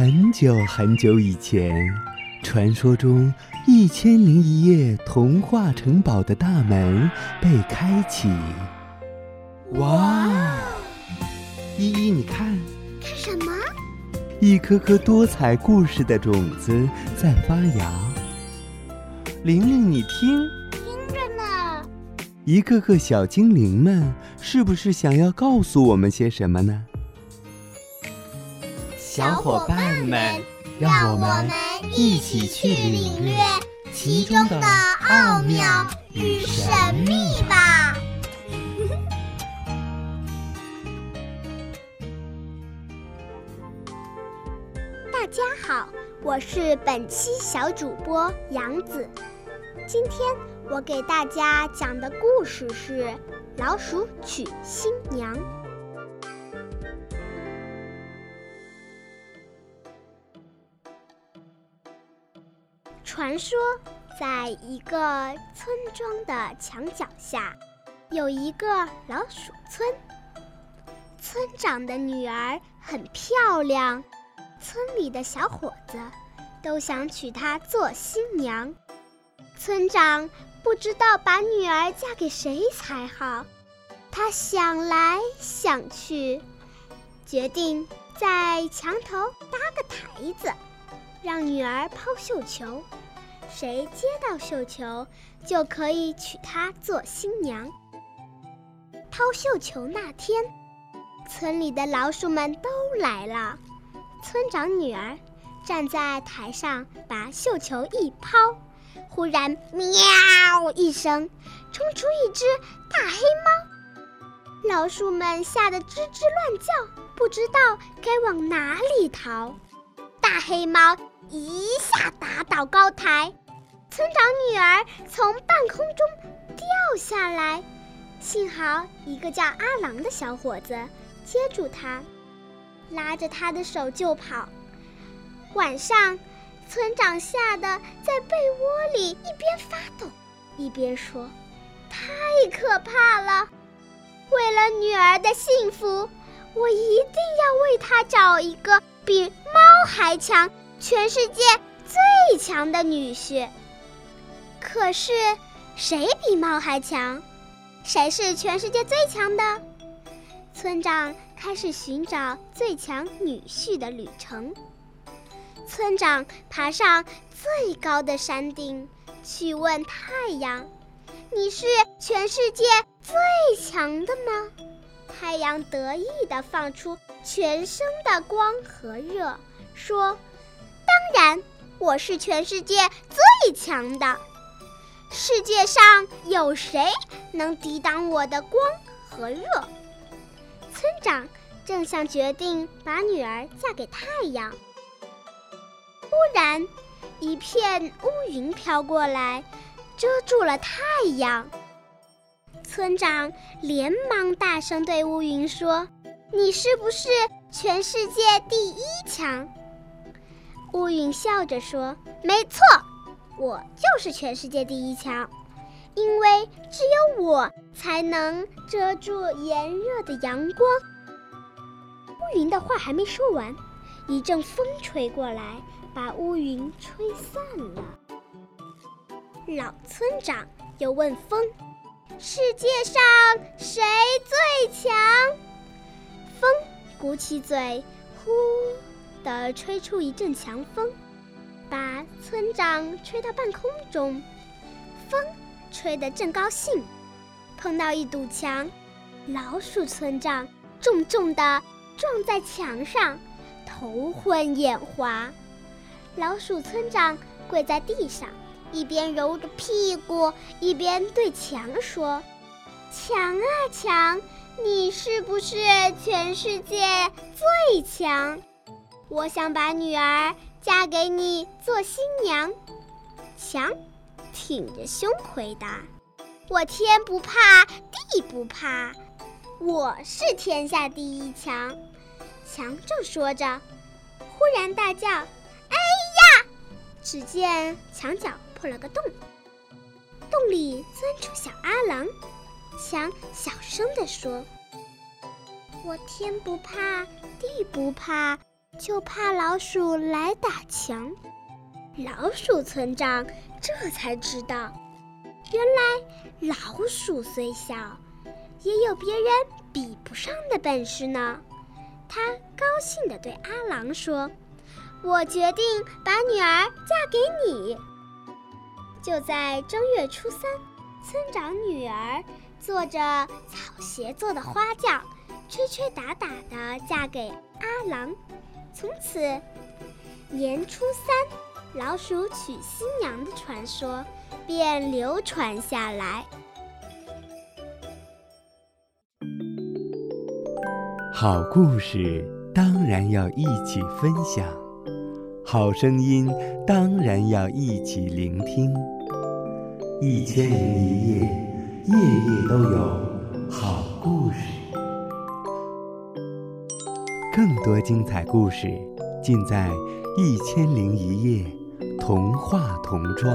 很久很久以前，传说中《一千零一夜》童话城堡的大门被开启。哇！依依，你看，看什么？一颗颗多彩故事的种子在发芽。玲玲，你听，听着呢。一个个小精灵们，是不是想要告诉我们些什么呢？小伙伴们，让我们一起去领略其中的奥妙与神秘吧！大家好，我是本期小主播杨子。今天我给大家讲的故事是《老鼠娶新娘》。传说，在一个村庄的墙角下，有一个老鼠村。村长的女儿很漂亮，村里的小伙子都想娶她做新娘。村长不知道把女儿嫁给谁才好，他想来想去，决定在墙头搭个台子，让女儿抛绣球。谁接到绣球，就可以娶她做新娘。抛绣球那天，村里的老鼠们都来了。村长女儿站在台上，把绣球一抛，忽然喵一声，冲出一只大黑猫。老鼠们吓得吱吱乱叫，不知道该往哪里逃。大黑猫一下打倒高台。村长女儿从半空中掉下来，幸好一个叫阿郎的小伙子接住她，拉着她的手就跑。晚上，村长吓得在被窝里一边发抖，一边说：“太可怕了！为了女儿的幸福，我一定要为她找一个比猫还强、全世界最强的女婿。”可是，谁比猫还强？谁是全世界最强的？村长开始寻找最强女婿的旅程。村长爬上最高的山顶，去问太阳：“你是全世界最强的吗？”太阳得意地放出全身的光和热，说：“当然，我是全世界最强的。”世界上有谁能抵挡我的光和热？村长正想决定把女儿嫁给太阳，忽然一片乌云飘过来，遮住了太阳。村长连忙大声对乌云说：“你是不是全世界第一强？”乌云笑着说：“没错。”我就是全世界第一强，因为只有我才能遮住炎热的阳光。乌云的话还没说完，一阵风吹过来，把乌云吹散了。老村长又问风：“世界上谁最强？”风鼓起嘴，呼的吹出一阵强风。把村长吹到半空中，风吹得正高兴，碰到一堵墙，老鼠村长重重地撞在墙上，头昏眼花。老鼠村长跪在地上，一边揉着屁股，一边对墙说：“墙啊墙，你是不是全世界最强？我想把女儿。”嫁给你做新娘，强挺着胸回答：“我天不怕地不怕，我是天下第一强。”强正说着，忽然大叫：“哎呀！”只见墙角破了个洞，洞里钻出小阿郎。强小声地说：“我天不怕地不怕。”就怕老鼠来打墙。老鼠村长这才知道，原来老鼠虽小，也有别人比不上的本事呢。他高兴地对阿郎说：“我决定把女儿嫁给你。”就在正月初三，村长女儿坐着草鞋做的花轿，吹吹打打地嫁给阿郎。从此，年初三。老鼠娶新娘的传说便流传下来。好故事当然要一起分享，好声音当然要一起聆听。一千零一夜，夜夜都有好故事。更多精彩故事尽在《一千零一夜》。童话童装。